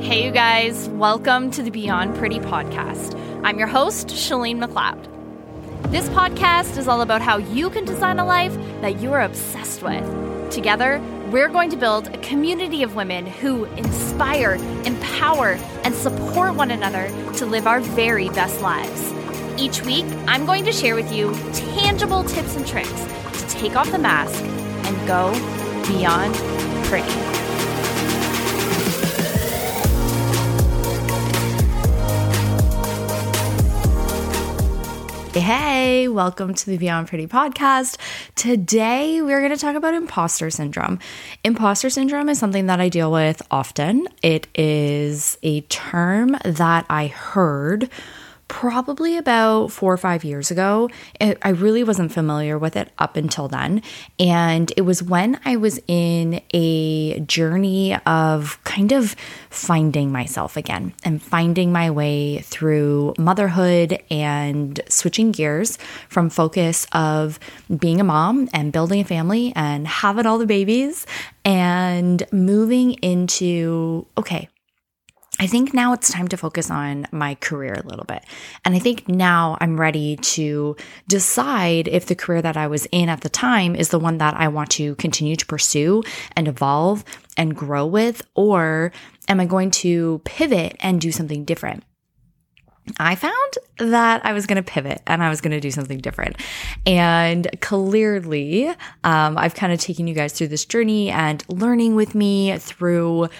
Hey, you guys, welcome to the Beyond Pretty podcast. I'm your host, Shalene McLeod. This podcast is all about how you can design a life that you are obsessed with. Together, we're going to build a community of women who inspire, empower, and support one another to live our very best lives. Each week, I'm going to share with you tangible tips and tricks to take off the mask and go beyond pretty. Hey, welcome to the Beyond Pretty podcast. Today, we're going to talk about imposter syndrome. Imposter syndrome is something that I deal with often. It is a term that I heard probably about four or five years ago. It, I really wasn't familiar with it up until then. And it was when I was in a journey of kind of finding myself again and finding my way through motherhood and switching gears from focus of being a mom and building a family and having all the babies and moving into, okay, I think now it's time to focus on my career a little bit. And I think now I'm ready to decide if the career that I was in at the time is the one that I want to continue to pursue and evolve and grow with, or am I going to pivot and do something different? I found that I was going to pivot and I was going to do something different. And clearly, um, I've kind of taken you guys through this journey and learning with me through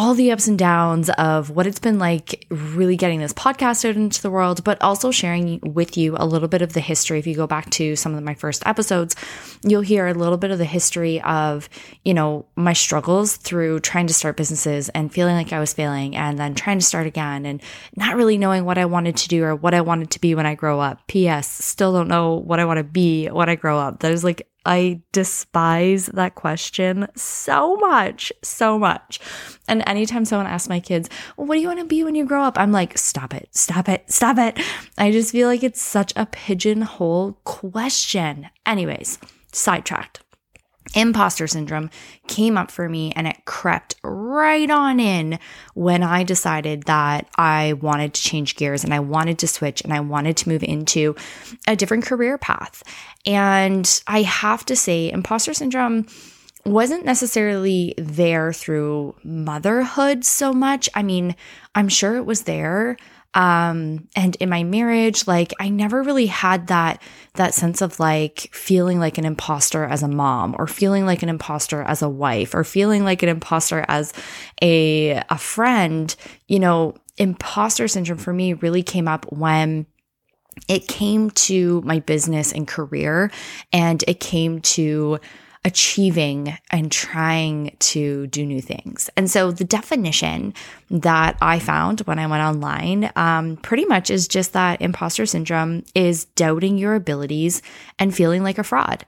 all the ups and downs of what it's been like really getting this podcast out into the world, but also sharing with you a little bit of the history. If you go back to some of my first episodes, you'll hear a little bit of the history of, you know, my struggles through trying to start businesses and feeling like I was failing and then trying to start again and not really knowing what I wanted to do or what I wanted to be when I grow up. P.S. Still don't know what I want to be when I grow up. That is like I despise that question so much, so much. And anytime someone asks my kids, well, what do you want to be when you grow up? I'm like, stop it, stop it, stop it. I just feel like it's such a pigeonhole question. Anyways, sidetracked imposter syndrome came up for me and it crept right on in when I decided that I wanted to change gears and I wanted to switch and I wanted to move into a different career path. And I have to say, imposter syndrome wasn't necessarily there through motherhood so much. I mean, I'm sure it was there um and in my marriage like i never really had that that sense of like feeling like an imposter as a mom or feeling like an imposter as a wife or feeling like an imposter as a a friend. You know imposter syndrome for me really came up when it came to my business and career and it came to achieving and trying to do new things. And so the definition that I found when I went online um, pretty much is just that imposter syndrome is doubting your abilities and feeling like a fraud.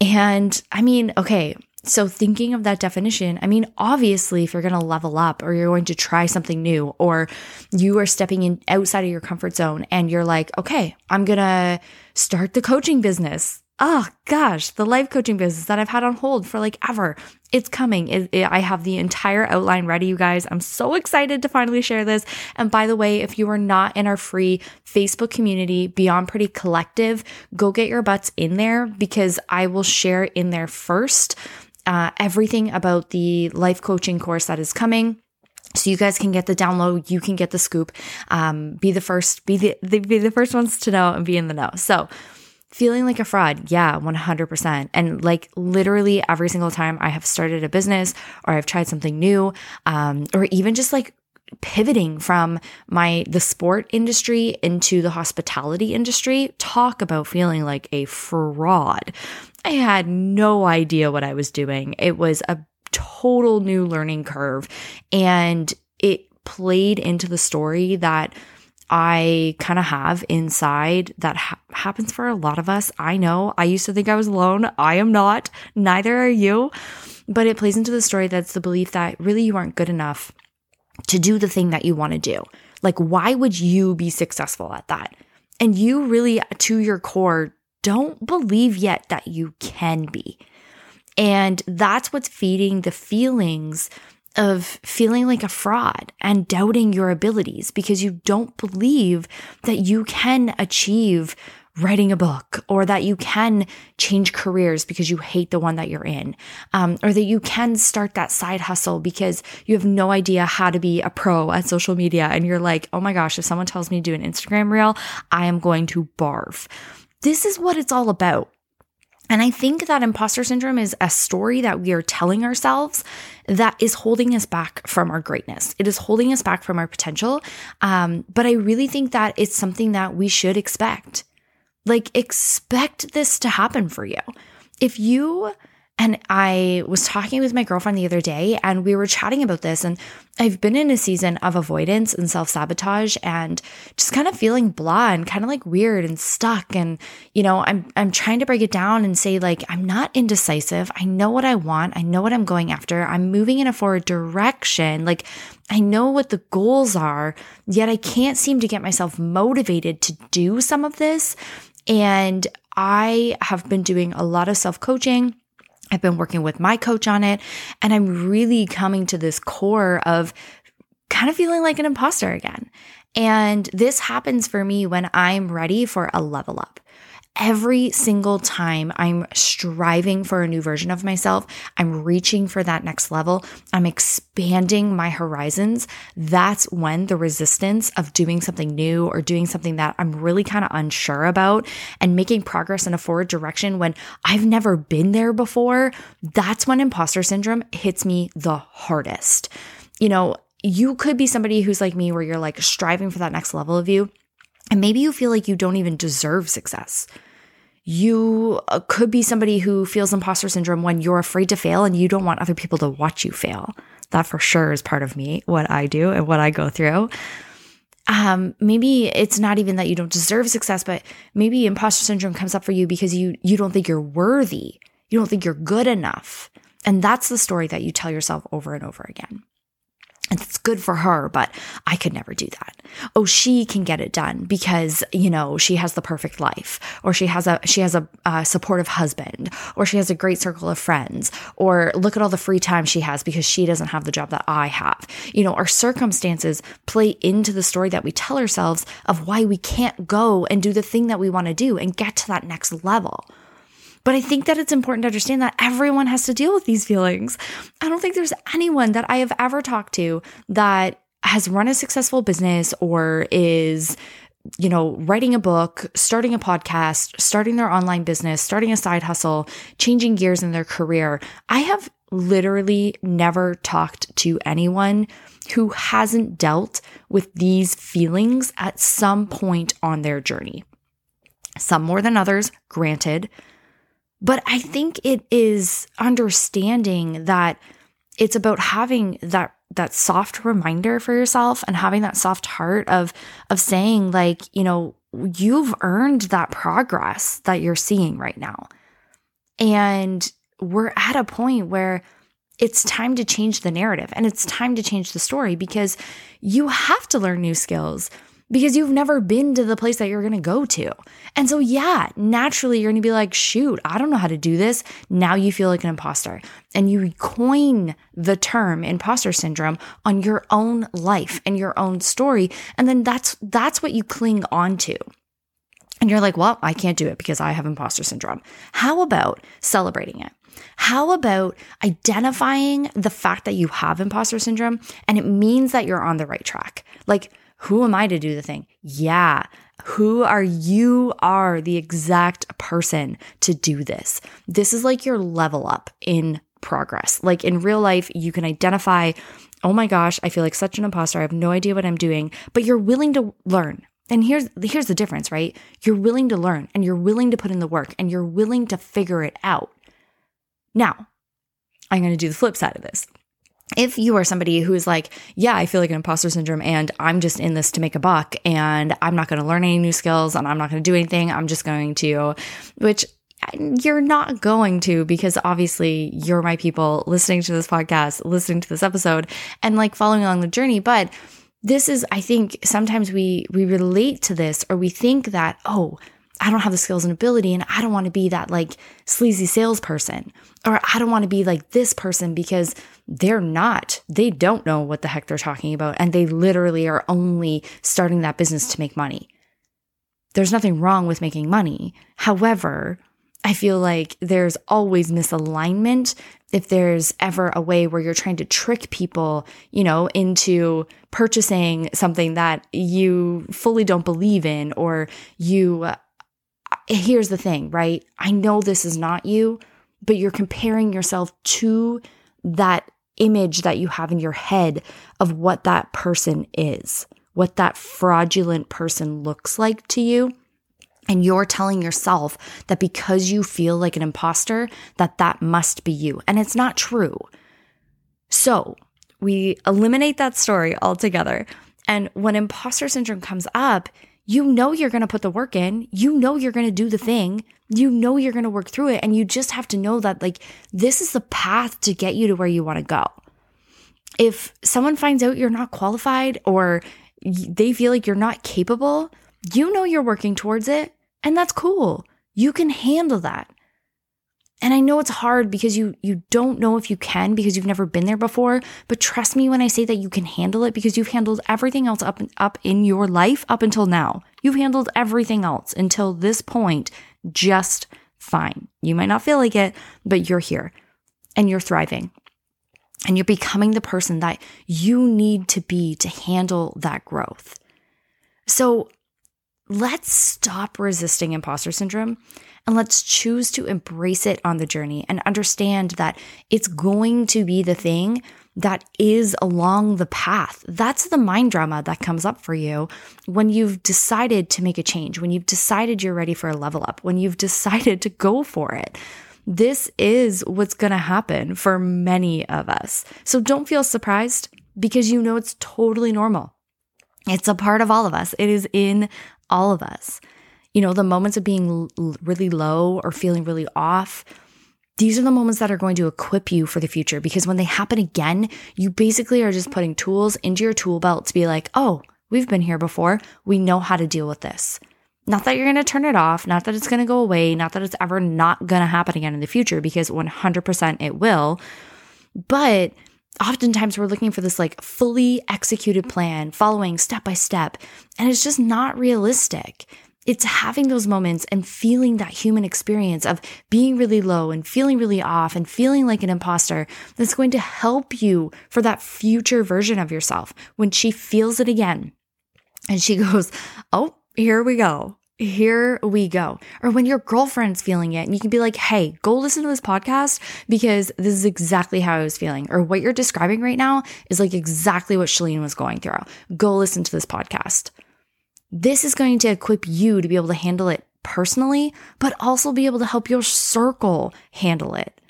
And I mean, okay, so, thinking of that definition, I mean, obviously, if you're going to level up or you're going to try something new or you are stepping in outside of your comfort zone and you're like, okay, I'm going to start the coaching business oh gosh, the life coaching business that I've had on hold for like ever. It's coming. It, it, I have the entire outline ready, you guys. I'm so excited to finally share this. And by the way, if you are not in our free Facebook community, Beyond Pretty Collective, go get your butts in there because I will share in there first uh, everything about the life coaching course that is coming so you guys can get the download you can get the scoop um, be the first be the, be the first ones to know and be in the know so feeling like a fraud. Yeah, 100%. And like literally every single time I have started a business or I've tried something new, um, or even just like pivoting from my the sport industry into the hospitality industry talk about feeling like a fraud i had no idea what i was doing it was a total new learning curve and it played into the story that I kind of have inside that ha- happens for a lot of us. I know I used to think I was alone. I am not. Neither are you. But it plays into the story that's the belief that really you aren't good enough to do the thing that you want to do. Like, why would you be successful at that? And you really, to your core, don't believe yet that you can be. And that's what's feeding the feelings of feeling like a fraud and doubting your abilities because you don't believe that you can achieve writing a book or that you can change careers because you hate the one that you're in um, or that you can start that side hustle because you have no idea how to be a pro at social media and you're like oh my gosh if someone tells me to do an instagram reel i am going to barf. This is what it's all about and I think that imposter syndrome is a story that we are telling ourselves that is holding us back from our greatness. It is holding us back from our potential. Um, but I really think that it's something that we should expect. Like, expect this to happen for you. If you and I was talking with my girlfriend the other day and we were chatting about this. And I've been in a season of avoidance and self sabotage and just kind of feeling blah and kind of like weird and stuck. And, you know, I'm, I'm trying to break it down and say, like, I'm not indecisive. I know what I want. I know what I'm going after. I'm moving in a forward direction. Like, I know what the goals are, yet I can't seem to get myself motivated to do some of this. And I have been doing a lot of self coaching I've been working with my coach on it, and I'm really coming to this core of kind of feeling like an imposter again. And this happens for me when I'm ready for a level up every single time I'm striving for a new version of myself, I'm reaching for that next level, I'm expanding my horizons, that's when the resistance of doing something new or doing something that I'm really kind of unsure about and making progress in a forward direction when I've never been there before, that's when imposter syndrome hits me the hardest. You know, you could be somebody who's like me where you're like striving for that next level of you. And maybe you feel like you don't even deserve success you uh, could be somebody who feels imposter syndrome when you're afraid to fail and you don't want other people to watch you fail. That for sure is part of me, what I do and what I go through. Um, maybe it's not even that you don't deserve success, but maybe imposter syndrome comes up for you because you you don't think you're worthy. You don't think you're good enough. And that's the story that you tell yourself over and over again. It's good for her, but I could never do that. Oh, she can get it done because, you know, she has the perfect life or she has a, she has a, a, supportive husband or she has a great circle of friends or look at all the free time she has because she doesn't have the job that I have. You know, our circumstances play into the story that we tell ourselves of why we can't go and do the thing that we want to do and get to that next level. But I think that it's important to understand that everyone has to deal with these feelings. I don't think there's anyone that I have ever talked to that has run a successful business or is you know, writing a book, starting a podcast, starting their online business, starting a side hustle, changing gears in their career. I have literally never talked to anyone who hasn't dealt with these feelings at some point on their journey. Some more than others, granted, but I think it is understanding that it's about having that that soft reminder for yourself and having that soft heart of of saying like, you know, you've earned that progress that you're seeing right now. And we're at a point where it's time to change the narrative and it's time to change the story because you have to learn new skills because you've never been to the place that you're going to go to. And so, yeah, naturally, you're going to be like, shoot, I don't know how to do this. Now you feel like an imposter. And you coin the term imposter syndrome on your own life and your own story. And then that's, that's what you cling on to. And you're like, well, I can't do it because I have imposter syndrome. How about celebrating it? How about identifying the fact that you have imposter syndrome and it means that you're on the right track? Like, who am I to do the thing? Yeah. Who are you are the exact person to do this. This is like your level up in progress. Like in real life, you can identify, oh my gosh, I feel like such an imposter. I have no idea what I'm doing, but you're willing to learn. And here's here's the difference, right? You're willing to learn and you're willing to put in the work and you're willing to figure it out. Now, I'm going to do the flip side of this if you are somebody who's like, yeah, I feel like an imposter syndrome and I'm just in this to make a buck and I'm not going to learn any new skills and I'm not going to do anything, I'm just going to, which you're not going to because obviously you're my people listening to this podcast, listening to this episode and like following along the journey. But this is, I think sometimes we, we relate to this or we think that, oh, I don't have the skills and ability, and I don't want to be that like sleazy salesperson, or I don't want to be like this person because they're not. They don't know what the heck they're talking about, and they literally are only starting that business to make money. There's nothing wrong with making money. However, I feel like there's always misalignment if there's ever a way where you're trying to trick people, you know, into purchasing something that you fully don't believe in or you here's the thing, right? I know this is not you, but you're comparing yourself to that image that you have in your head of what that person is, what that fraudulent person looks like to you. And you're telling yourself that because you feel like an imposter, that that must be you. And it's not true. So we eliminate that story altogether. And when imposter syndrome comes up, you know you're going to put the work in. You know you're going to do the thing. You know you're going to work through it. And you just have to know that, like, this is the path to get you to where you want to go. If someone finds out you're not qualified or they feel like you're not capable, you know you're working towards it. And that's cool. You can handle that. And I know it's hard because you you don't know if you can because you've never been there before, but trust me when I say that you can handle it because you've handled everything else up up in your life up until now. You've handled everything else until this point just fine. You might not feel like it, but you're here and you're thriving. And you're becoming the person that you need to be to handle that growth. So let's stop resisting imposter syndrome and let's choose to embrace it on the journey and understand that it's going to be the thing that is along the path. That's the mind drama that comes up for you when you've decided to make a change, when you've decided you're ready for a level up, when you've decided to go for it. This is what's going to happen for many of us. So don't feel surprised because you know it's totally normal. It's a part of all of us. It is in all of us you know, the moments of being really low or feeling really off, these are the moments that are going to equip you for the future because when they happen again, you basically are just putting tools into your tool belt to be like, oh, we've been here before. We know how to deal with this. Not that you're going to turn it off, not that it's going to go away, not that it's ever not going to happen again in the future because 100% it will. But oftentimes we're looking for this like fully executed plan, following step by step, and it's just not realistic it's having those moments and feeling that human experience of being really low and feeling really off and feeling like an imposter that's going to help you for that future version of yourself when she feels it again and she goes, Oh, here we go. Here we go. Or when your girlfriend's feeling it and you can be like, Hey, go listen to this podcast because this is exactly how I was feeling. Or what you're describing right now is like exactly what Shalene was going through. Go listen to this podcast. This is going to equip you to be able to handle it personally, but also be able to help your circle handle it.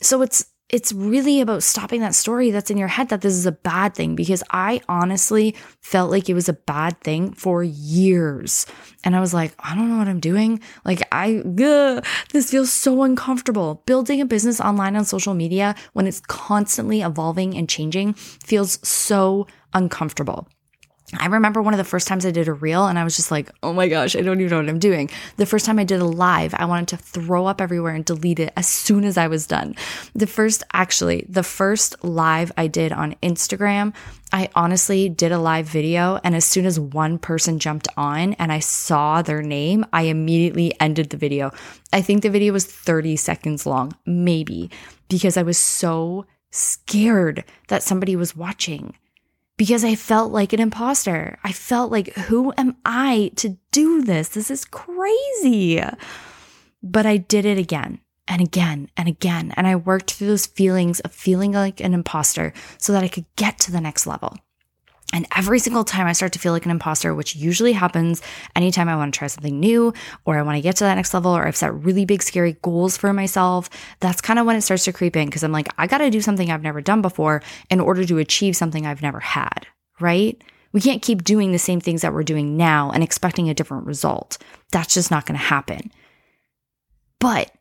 So it's it's really about stopping that story that's in your head that this is a bad thing because I honestly felt like it was a bad thing for years. And I was like, I don't know what I'm doing. Like, I, ugh, this feels so uncomfortable. Building a business online on social media when it's constantly evolving and changing feels so uncomfortable. I remember one of the first times I did a reel and I was just like, oh my gosh, I don't even know what I'm doing. The first time I did a live, I wanted to throw up everywhere and delete it as soon as I was done. The first, actually, the first live I did on Instagram, I honestly did a live video. And as soon as one person jumped on and I saw their name, I immediately ended the video. I think the video was 30 seconds long, maybe, because I was so scared that somebody was watching because I felt like an imposter. I felt like, who am I to do this? This is crazy. But I did it again and again and again. And I worked through those feelings of feeling like an imposter so that I could get to the next level. And every single time I start to feel like an imposter, which usually happens anytime I want to try something new or I want to get to that next level or I've set really big, scary goals for myself, that's kind of when it starts to creep in because I'm like, I got to do something I've never done before in order to achieve something I've never had, right? We can't keep doing the same things that we're doing now and expecting a different result. That's just not going to happen. But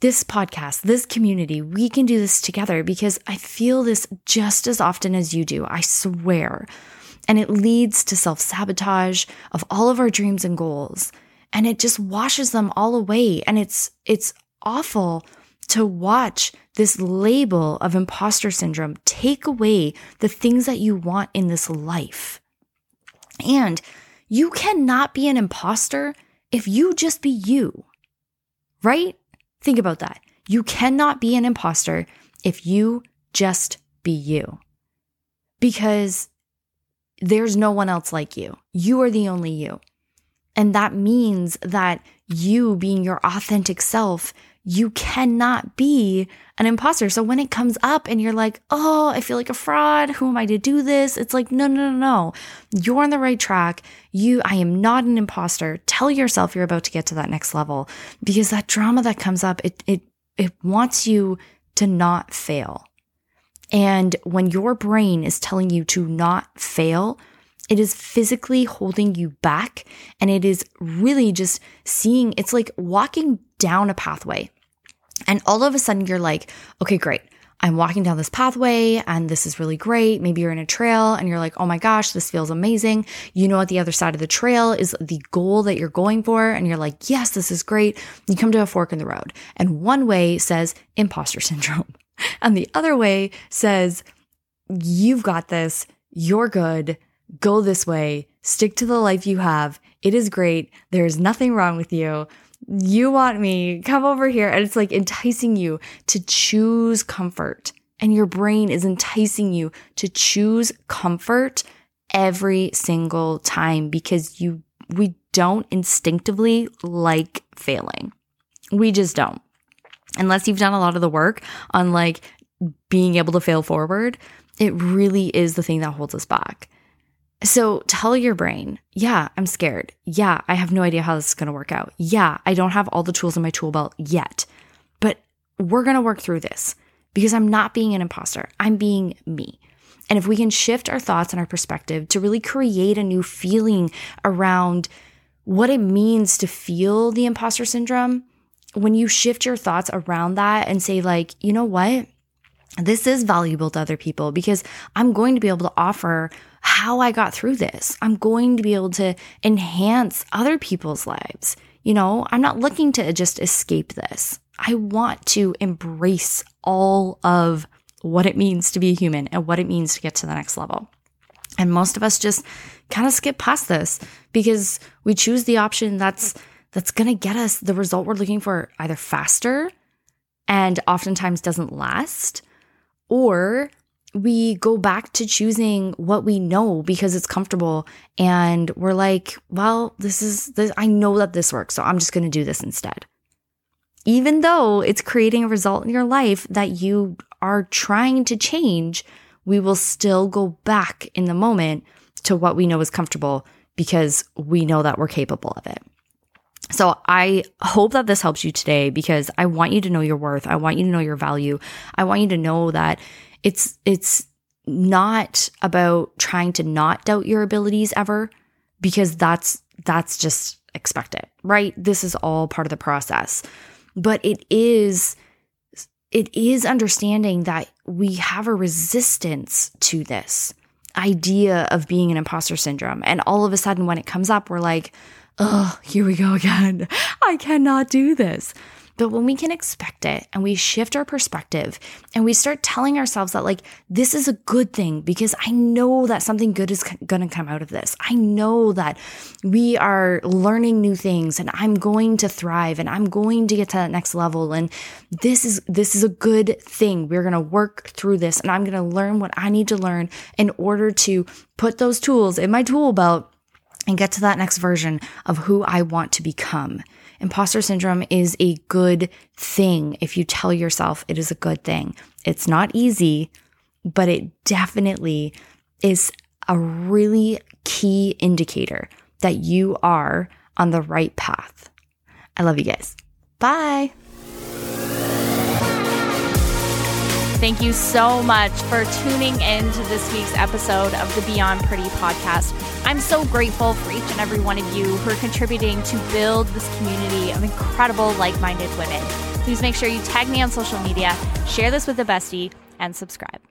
this podcast, this community, we can do this together because I feel this just as often as you do. I swear. And it leads to self sabotage of all of our dreams and goals. and it just washes them all away. And it's, it's awful to watch this label of imposter syndrome take away the things that you want in this life. And you cannot be an imposter if you just be you, right? Think about that. You cannot be an imposter if you just be you because there's no one else like you. You are the only you. And that means that you being your authentic self, you cannot be an imposter. So when it comes up and you're like, oh, I feel like a fraud. Who am I to do this? It's like, no, no, no, no. You're on the right track. You, I am not an imposter. Tell yourself you're about to get to that next level because that drama that comes up, it, it, it wants you to not fail. And when your brain is telling you to not fail, it is physically holding you back. And it is really just seeing, it's like walking down a pathway. And all of a sudden, you're like, okay, great. I'm walking down this pathway and this is really great. Maybe you're in a trail and you're like, oh my gosh, this feels amazing. You know, at the other side of the trail is the goal that you're going for. And you're like, yes, this is great. You come to a fork in the road. And one way says imposter syndrome. And the other way says, you've got this. You're good. Go this way. Stick to the life you have. It is great. There is nothing wrong with you you want me, come over here. And it's like enticing you to choose comfort. And your brain is enticing you to choose comfort every single time because you, we don't instinctively like failing. We just don't. Unless you've done a lot of the work on like being able to fail forward, it really is the thing that holds us back. So tell your brain, yeah, I'm scared. Yeah, I have no idea how this is going to work out. Yeah, I don't have all the tools in my tool belt yet, but we're going to work through this because I'm not being an imposter. I'm being me. And if we can shift our thoughts and our perspective to really create a new feeling around what it means to feel the imposter syndrome, when you shift your thoughts around that and say, like, you know what? This is valuable to other people because I'm going to be able to offer how I got through this. I'm going to be able to enhance other people's lives. You know, I'm not looking to just escape this. I want to embrace all of what it means to be a human and what it means to get to the next level. And most of us just kind of skip past this because we choose the option that's that's going to get us the result we're looking for either faster and oftentimes doesn't last or we go back to choosing what we know because it's comfortable and we're like, well, this is this I know that this works, so I'm just going to do this instead. Even though it's creating a result in your life that you are trying to change, we will still go back in the moment to what we know is comfortable because we know that we're capable of it. So I hope that this helps you today because I want you to know your worth. I want you to know your value. I want you to know that it's it's not about trying to not doubt your abilities ever because that's that's just expected, right? This is all part of the process. But it is it is understanding that we have a resistance to this idea of being an imposter syndrome. And all of a sudden when it comes up, we're like, oh, here we go again. I cannot do this. But when we can expect it and we shift our perspective and we start telling ourselves that, like, this is a good thing because I know that something good is going to come out of this. I know that we are learning new things and I'm going to thrive and I'm going to get to that next level. And this is, this is a good thing. We're going to work through this and I'm going to learn what I need to learn in order to put those tools in my tool belt and get to that next version of who I want to become. Imposter syndrome is a good thing if you tell yourself it is a good thing. It's not easy, but it definitely is a really key indicator that you are on the right path. I love you guys. Bye. Thank you so much for tuning in to this week's episode of the Beyond Pretty podcast. I'm so grateful for each and every one of you who are contributing to build this community of incredible, like minded women. Please make sure you tag me on social media, share this with a bestie, and subscribe.